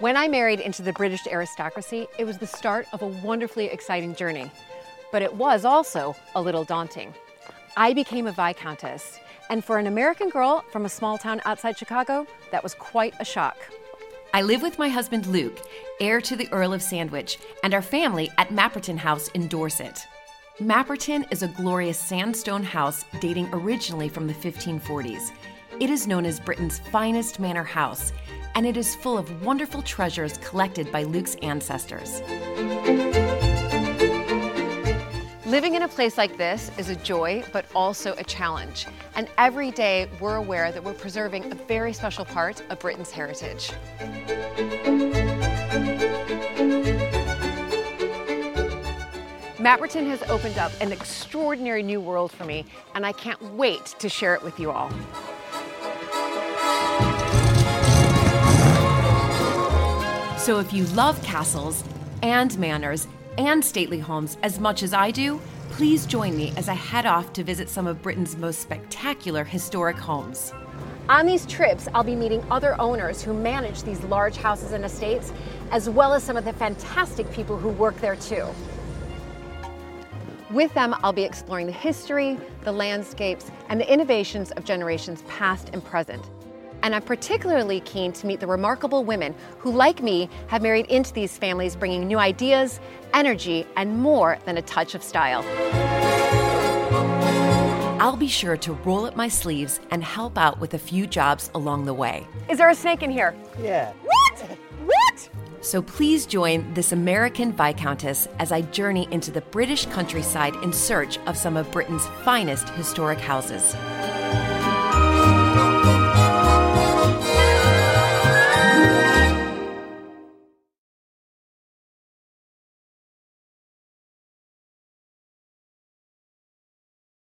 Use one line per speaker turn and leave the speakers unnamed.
When I married into the British aristocracy, it was the start of a wonderfully exciting journey. But it was also a little daunting. I became a Viscountess, and for an American girl from a small town outside Chicago, that was quite a shock.
I live with my husband Luke, heir to the Earl of Sandwich, and our family at Mapperton House in Dorset. Mapperton is a glorious sandstone house dating originally from the 1540s. It is known as Britain's finest manor house, and it is full of wonderful treasures collected by Luke's ancestors.
Living in a place like this is a joy, but also a challenge. And every day we're aware that we're preserving a very special part of Britain's heritage. Mapperton has opened up an extraordinary new world for me, and I can't wait to share it with you all.
So if you love castles and manors and stately homes as much as I do, please join me as I head off to visit some of Britain's most spectacular historic homes.
On these trips, I'll be meeting other owners who manage these large houses and estates, as well as some of the fantastic people who work there too. With them, I'll be exploring the history, the landscapes, and the innovations of generations past and present. And I'm particularly keen to meet the remarkable women who, like me, have married into these families, bringing new ideas, energy, and more than a touch of style.
I'll be sure to roll up my sleeves and help out with a few jobs along the way.
Is there a snake in here?
Yeah.
What? What?
So please join this American Viscountess as I journey into the British countryside in search of some of Britain's finest historic houses.